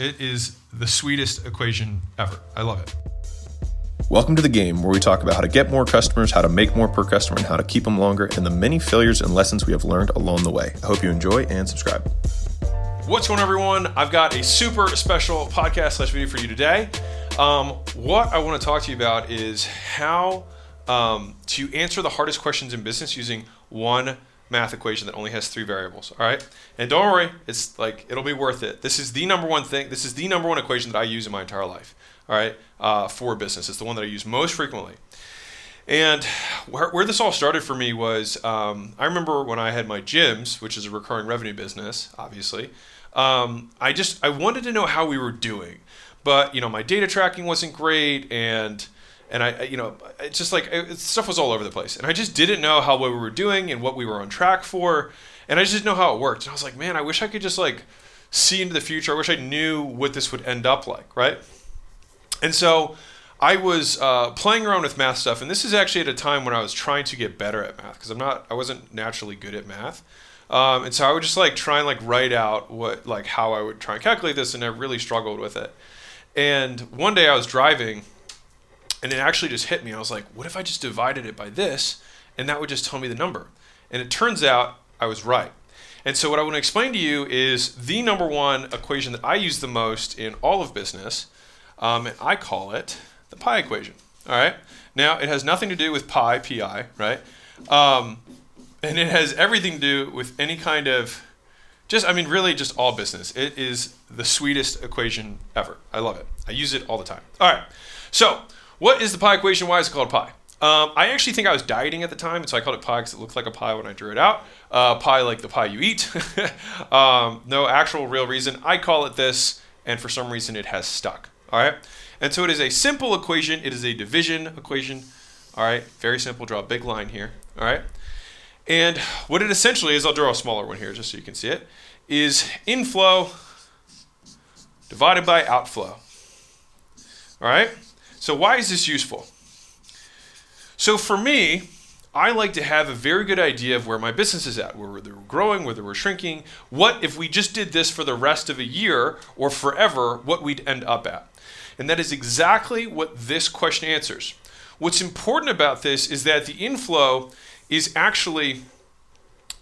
It is the sweetest equation ever. I love it. Welcome to the game where we talk about how to get more customers, how to make more per customer, and how to keep them longer, and the many failures and lessons we have learned along the way. I hope you enjoy and subscribe. What's going on, everyone? I've got a super special podcast slash video for you today. Um, what I want to talk to you about is how um, to answer the hardest questions in business using one math equation that only has three variables. All right, and don't worry, it's like it'll be worth it. This is the number one thing. This is the number one equation that I use in my entire life. All right, uh, for business, it's the one that I use most frequently. And where, where this all started for me was um, I remember when I had my gyms, which is a recurring revenue business, obviously. Um, I just I wanted to know how we were doing, but you know my data tracking wasn't great, and and I, you know, it's just like it, stuff was all over the place, and I just didn't know how well we were doing and what we were on track for, and I just didn't know how it worked. And I was like, man, I wish I could just like see into the future. I wish I knew what this would end up like, right? And so I was uh, playing around with math stuff, and this is actually at a time when I was trying to get better at math because I'm not, I wasn't naturally good at math. Um, and so I would just like try and like write out what like how I would try and calculate this, and I really struggled with it. And one day I was driving and it actually just hit me. I was like, what if I just divided it by this and that would just tell me the number? And it turns out I was right. And so, what I want to explain to you is the number one equation that I use the most in all of business, um, and I call it the pie equation. All right. Now, it has nothing to do with pi, pi, right? Um, and it has everything to do with any kind of, just I mean, really, just all business. It is the sweetest equation ever. I love it. I use it all the time. All right. So, what is the pie equation? Why is it called pie? Um, I actually think I was dieting at the time, and so I called it pie because it looked like a pie when I drew it out. Uh, pie like the pie you eat. um, no actual real reason. I call it this, and for some reason it has stuck. All right. And so it is a simple equation. It is a division equation. All right. Very simple. Draw a big line here. All right. And what it essentially is, I'll draw a smaller one here just so you can see it, is inflow divided by outflow. All right. So, why is this useful? So, for me, I like to have a very good idea of where my business is at, whether we're growing, whether we're shrinking. What if we just did this for the rest of a year or forever, what we'd end up at? And that is exactly what this question answers. What's important about this is that the inflow is actually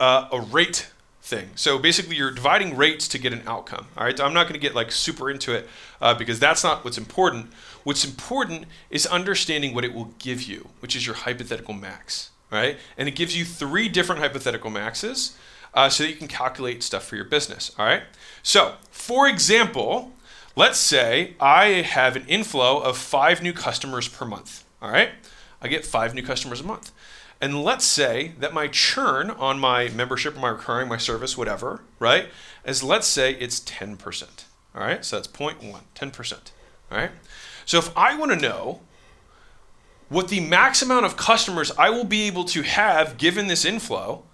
uh, a rate thing. So basically, you're dividing rates to get an outcome. All right. so I'm not going to get like super into it uh, because that's not what's important. What's important is understanding what it will give you, which is your hypothetical max. Right. And it gives you three different hypothetical maxes uh, so that you can calculate stuff for your business. All right. So, for example, let's say I have an inflow of five new customers per month. All right. I get five new customers a month. And let's say that my churn on my membership, my recurring, my service, whatever, right, is let's say it's 10%. All right, so that's 0.1, 10%. All right, so if I want to know what the max amount of customers I will be able to have given this inflow,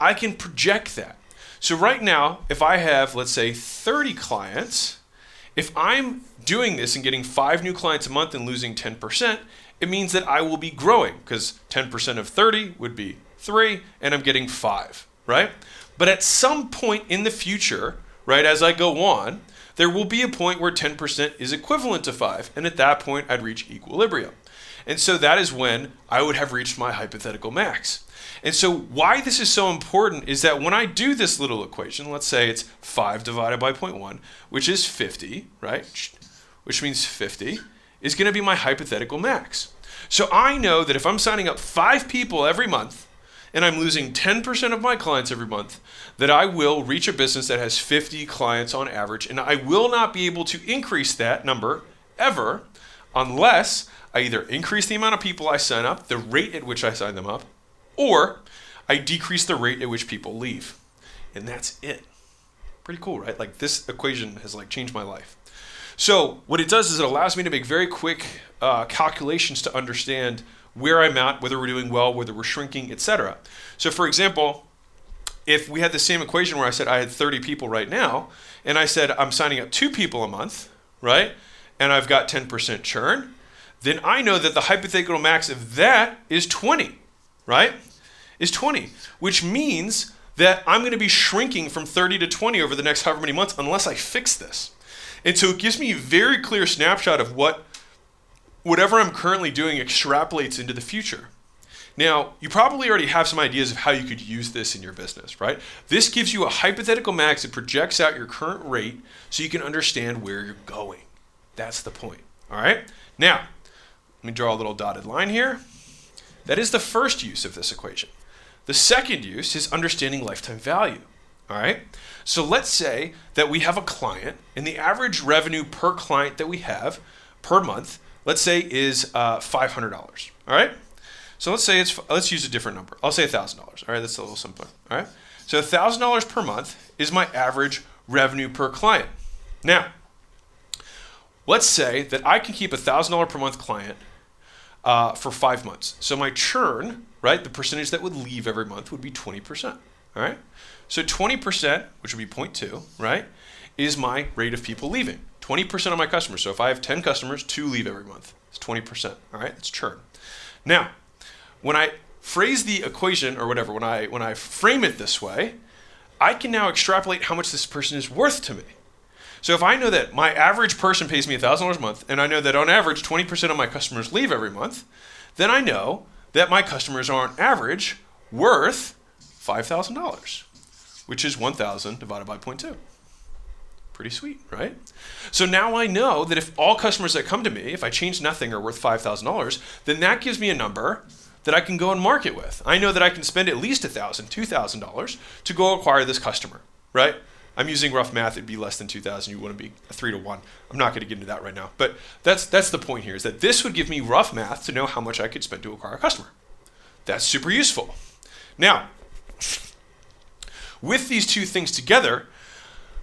I can project that. So right now, if I have, let's say, 30 clients, if I'm doing this and getting five new clients a month and losing 10%, it means that I will be growing because 10% of 30 would be 3 and I'm getting 5, right? But at some point in the future, right, as I go on, there will be a point where 10% is equivalent to 5 and at that point I'd reach equilibrium. And so that is when I would have reached my hypothetical max. And so, why this is so important is that when I do this little equation, let's say it's 5 divided by 0.1, which is 50, right? Which means 50 is going to be my hypothetical max. So I know that if I'm signing up five people every month and I'm losing 10% of my clients every month, that I will reach a business that has 50 clients on average. And I will not be able to increase that number ever unless I either increase the amount of people I sign up, the rate at which I sign them up, or I decrease the rate at which people leave. And that's it. Pretty cool, right? Like this equation has like changed my life. So what it does is it allows me to make very quick uh, calculations to understand where I'm at, whether we're doing well, whether we're shrinking, etc. So for example, if we had the same equation where I said I had 30 people right now, and I said I'm signing up two people a month, right? And I've got 10% churn, then I know that the hypothetical max of that is 20, right? Is 20, which means that I'm going to be shrinking from 30 to 20 over the next however many months unless I fix this. And so it gives me a very clear snapshot of what whatever I'm currently doing extrapolates into the future. Now, you probably already have some ideas of how you could use this in your business, right? This gives you a hypothetical max that projects out your current rate so you can understand where you're going. That's the point, all right? Now, let me draw a little dotted line here. That is the first use of this equation. The second use is understanding lifetime value, all right? So let's say that we have a client and the average revenue per client that we have per month, let's say is uh, $500, all right? So let's say it's let's use a different number. I'll say thousand dollars. All right, that's a little simpler. All right. So thousand dollars per month is my average revenue per client. Now, let's say that I can keep a thousand dollar per month client uh, for five months. So my churn, right, the percentage that would leave every month would be twenty percent. All right. So twenty percent, which would be 0.2, right, is my rate of people leaving. 20% of my customers. So if I have 10 customers, two leave every month. It's 20%. All right, that's churn. Now, when I phrase the equation or whatever, when I when I frame it this way, I can now extrapolate how much this person is worth to me. So if I know that my average person pays me $1,000 a month, and I know that on average 20% of my customers leave every month, then I know that my customers are on average worth $5,000, which is 1,000 divided by 0.2. Pretty sweet, right? So now I know that if all customers that come to me, if I change nothing, are worth $5,000, then that gives me a number that I can go and market with. I know that I can spend at least $1,000, $2,000 to go acquire this customer, right? I'm using rough math, it'd be less than 2,000. You want to be a three to one. I'm not going to get into that right now. But that's, that's the point here is that this would give me rough math to know how much I could spend to acquire a customer. That's super useful. Now, with these two things together,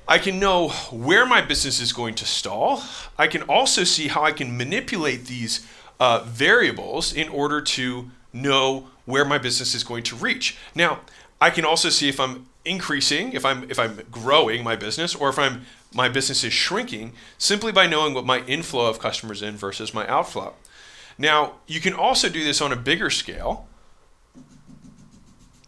I can know where my business is going to stall. I can also see how I can manipulate these uh, variables in order to know where my business is going to reach. Now, I can also see if I'm increasing, if I'm if I'm growing my business, or if I'm my business is shrinking simply by knowing what my inflow of customers in versus my outflow. Now, you can also do this on a bigger scale.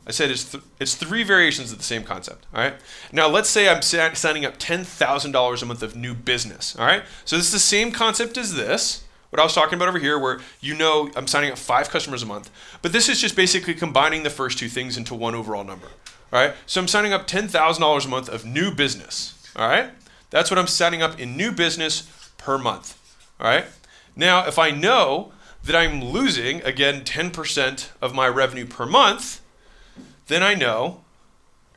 I said it's, th- it's three variations of the same concept. All right. Now, let's say I'm sa- signing up $10,000 a month of new business. All right. So, this is the same concept as this, what I was talking about over here, where you know I'm signing up five customers a month. But this is just basically combining the first two things into one overall number. All right. So I'm signing up $10,000 a month of new business. All right. That's what I'm signing up in new business per month. All right. Now, if I know that I'm losing, again, 10% of my revenue per month, then I know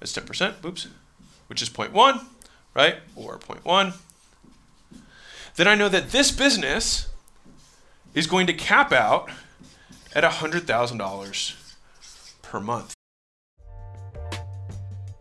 that's 10%, oops, which is 0.1, right? Or 0.1. Then I know that this business is going to cap out at $100,000 per month.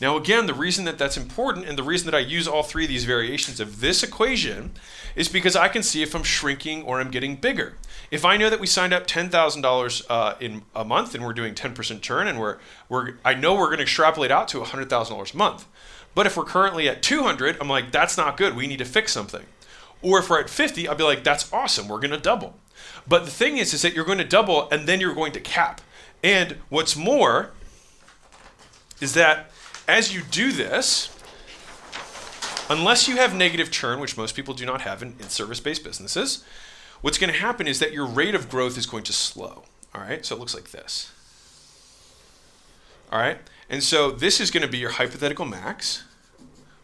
Now, again, the reason that that's important and the reason that I use all three of these variations of this equation is because I can see if I'm shrinking or I'm getting bigger. If I know that we signed up $10,000 uh, in a month and we're doing 10% churn and we're, we're I know we're going to extrapolate out to $100,000 a month. But if we're currently at 200, I'm like, that's not good. We need to fix something. Or if we're at 50, I'll be like, that's awesome. We're going to double. But the thing is, is that you're going to double and then you're going to cap. And what's more is that as you do this, unless you have negative churn, which most people do not have in, in service based businesses, what's going to happen is that your rate of growth is going to slow. All right, so it looks like this. All right, and so this is going to be your hypothetical max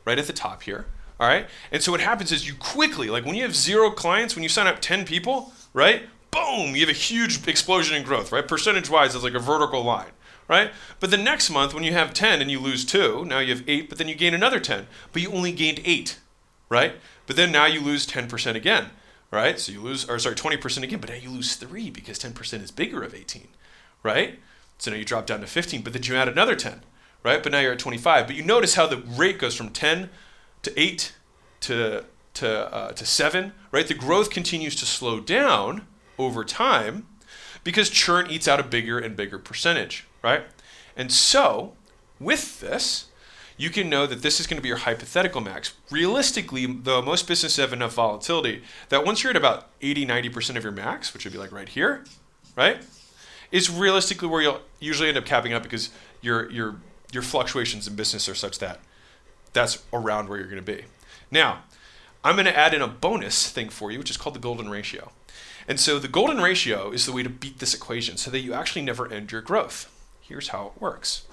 right at the top here. All right, and so what happens is you quickly, like when you have zero clients, when you sign up 10 people, right? Boom, you have a huge explosion in growth, right? Percentage wise, it's like a vertical line right? But the next month, when you have 10 and you lose two, now you have eight, but then you gain another 10, but you only gained eight, right? But then now you lose 10% again, right? So you lose, or sorry, 20% again, but now you lose three because 10% is bigger of 18, right? So now you drop down to 15, but then you add another 10, right? But now you're at 25. But you notice how the rate goes from 10 to 8 to to, uh, to 7, right? The growth continues to slow down over time because churn eats out a bigger and bigger percentage, right? And so, with this, you can know that this is going to be your hypothetical max. Realistically, though, most businesses have enough volatility that once you're at about 80, 90% of your max, which would be like right here, right, is realistically where you'll usually end up capping out because your, your, your fluctuations in business are such that that's around where you're going to be. Now, I'm going to add in a bonus thing for you, which is called the golden ratio. And so the golden ratio is the way to beat this equation so that you actually never end your growth. Here's how it works.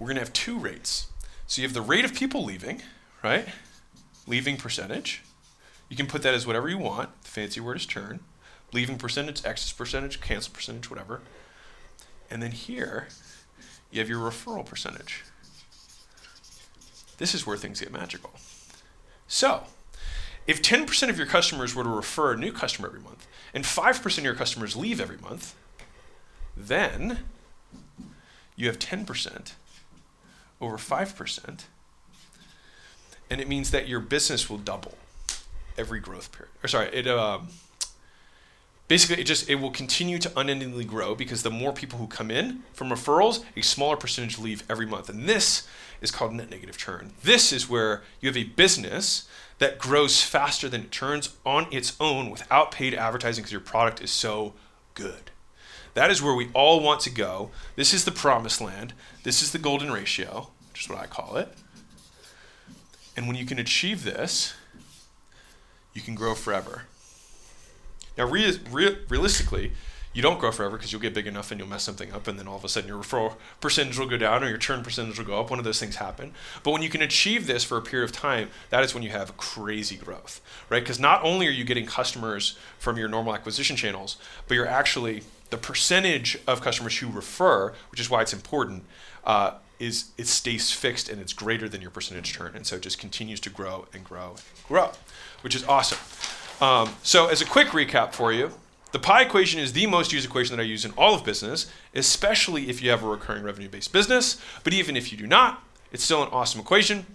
We're going to have two rates. So you have the rate of people leaving, right? Leaving percentage. You can put that as whatever you want. The fancy word is churn. Leaving percentage, exit percentage, cancel percentage, whatever. And then here, you have your referral percentage. This is where things get magical. So, if 10% of your customers were to refer a new customer every month, and 5% of your customers leave every month, then you have 10% over 5%, and it means that your business will double every growth period. Or sorry, it um, basically it just it will continue to unendingly grow because the more people who come in from referrals, a smaller percentage leave every month, and this is called net negative churn. This is where you have a business that grows faster than it churns on its own without paid advertising because your product is so good. That is where we all want to go. This is the promised land. This is the golden ratio, which is what I call it. And when you can achieve this, you can grow forever. Now, re- re- realistically, you don't grow forever because you'll get big enough and you'll mess something up, and then all of a sudden your referral percentage will go down or your churn percentage will go up. One of those things happen. But when you can achieve this for a period of time, that is when you have crazy growth, right? Because not only are you getting customers from your normal acquisition channels, but you're actually the percentage of customers who refer, which is why it's important, uh, is it stays fixed and it's greater than your percentage churn, and so it just continues to grow and grow and grow, which is awesome. Um, so as a quick recap for you, the pie equation is the most used equation that I use in all of business, especially if you have a recurring revenue based business. But even if you do not, it's still an awesome equation.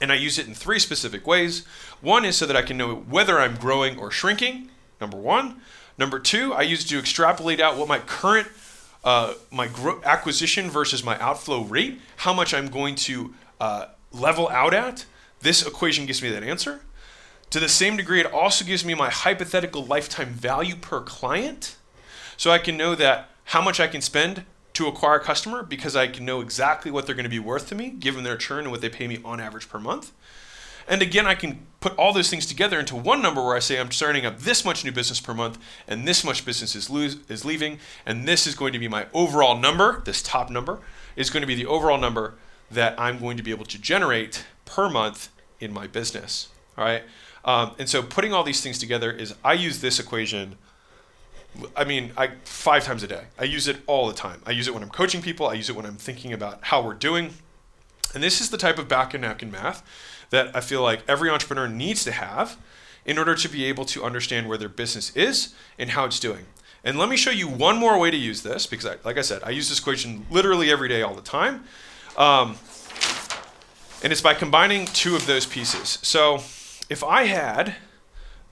And I use it in three specific ways. One is so that I can know whether I'm growing or shrinking, number one. Number two, I use to extrapolate out what my current uh, my gro- acquisition versus my outflow rate, how much I'm going to uh, level out at. This equation gives me that answer. To the same degree, it also gives me my hypothetical lifetime value per client. So I can know that how much I can spend to acquire a customer because I can know exactly what they're going to be worth to me given their churn and what they pay me on average per month. And again, I can put all those things together into one number where I say I'm starting up this much new business per month, and this much business is, lose, is leaving, and this is going to be my overall number. This top number is going to be the overall number that I'm going to be able to generate per month in my business. All right. Um, and so putting all these things together is I use this equation. I mean, I five times a day. I use it all the time. I use it when I'm coaching people. I use it when I'm thinking about how we're doing. And this is the type of back and napkin math that I feel like every entrepreneur needs to have in order to be able to understand where their business is and how it's doing. And let me show you one more way to use this because, I, like I said, I use this equation literally every day, all the time. Um, and it's by combining two of those pieces. So if I had,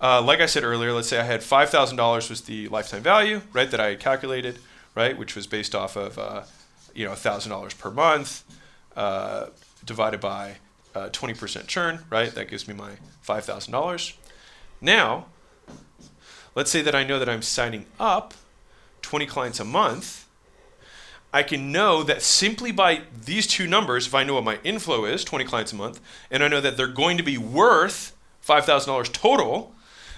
uh, like I said earlier, let's say I had $5,000 was the lifetime value, right, that I had calculated, right, which was based off of, uh, you know, $1,000 per month uh, divided by 20% uh, churn, right? That gives me my $5,000. Now, let's say that I know that I'm signing up 20 clients a month. I can know that simply by these two numbers, if I know what my inflow is, 20 clients a month, and I know that they're going to be worth $5,000 total,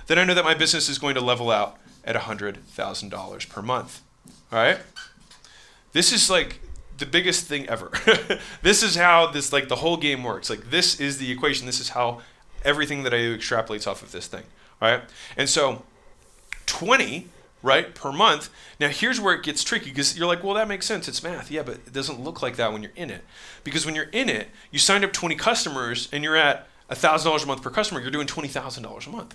then I know that my business is going to level out at $100,000 per month. All right? This is like the biggest thing ever. this is how this like the whole game works. Like this is the equation. This is how everything that I do extrapolates off of this thing. All right? And so 20 right per month now here's where it gets tricky because you're like well that makes sense it's math yeah but it doesn't look like that when you're in it because when you're in it you signed up 20 customers and you're at $1000 a month per customer you're doing $20000 a month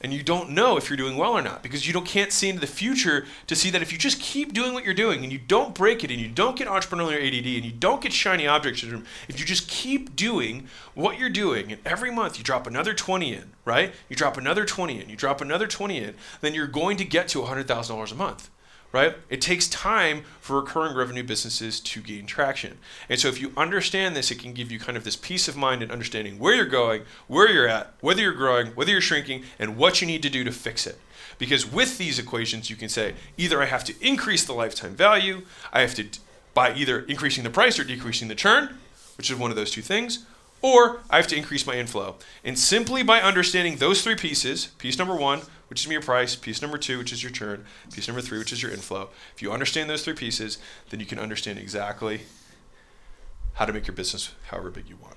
and you don't know if you're doing well or not because you don't can't see into the future to see that if you just keep doing what you're doing and you don't break it and you don't get entrepreneurial ADD and you don't get shiny object syndrome, if you just keep doing what you're doing and every month you drop another 20 in, right? You drop another 20 in, you drop another 20 in, then you're going to get to $100,000 a month right? It takes time for recurring revenue businesses to gain traction. And so if you understand this, it can give you kind of this peace of mind and understanding where you're going, where you're at, whether you're growing, whether you're shrinking, and what you need to do to fix it. Because with these equations, you can say either I have to increase the lifetime value, I have to by either increasing the price or decreasing the churn, which is one of those two things, or I have to increase my inflow. And simply by understanding those three pieces, piece number one, which is your price, piece number two, which is your churn, piece number three, which is your inflow, if you understand those three pieces, then you can understand exactly how to make your business however big you want.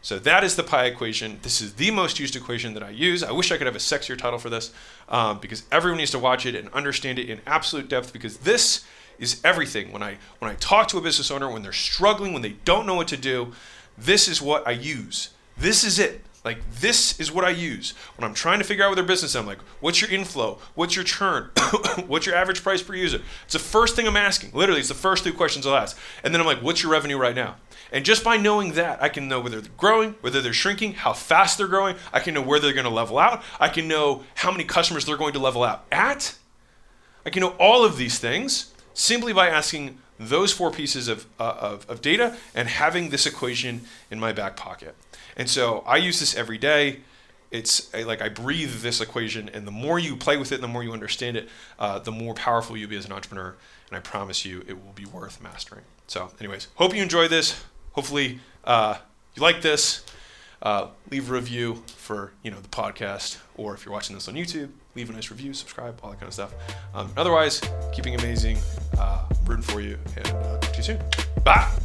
So that is the pie equation. This is the most used equation that I use. I wish I could have a sexier title for this um, because everyone needs to watch it and understand it in absolute depth because this is everything. When I when I talk to a business owner when they're struggling, when they don't know what to do, this is what I use. This is it. Like this is what I use when I'm trying to figure out what their business. Is. I'm like, what's your inflow? What's your churn? what's your average price per user? It's the first thing I'm asking. Literally, it's the first two questions I'll ask. And then I'm like, what's your revenue right now? And just by knowing that, I can know whether they're growing, whether they're shrinking, how fast they're growing. I can know where they're going to level out. I can know how many customers they're going to level out at. I can know all of these things simply by asking those four pieces of, uh, of, of data and having this equation in my back pocket. And so I use this every day. It's like I breathe this equation, and the more you play with it, the more you understand it, uh, the more powerful you'll be as an entrepreneur. And I promise you, it will be worth mastering. So, anyways, hope you enjoy this. Hopefully, uh, you like this. Uh, leave a review for you know the podcast, or if you're watching this on YouTube, leave a nice review, subscribe, all that kind of stuff. Um, otherwise, keeping amazing, uh, rooting for you, and uh, talk to you soon. Bye.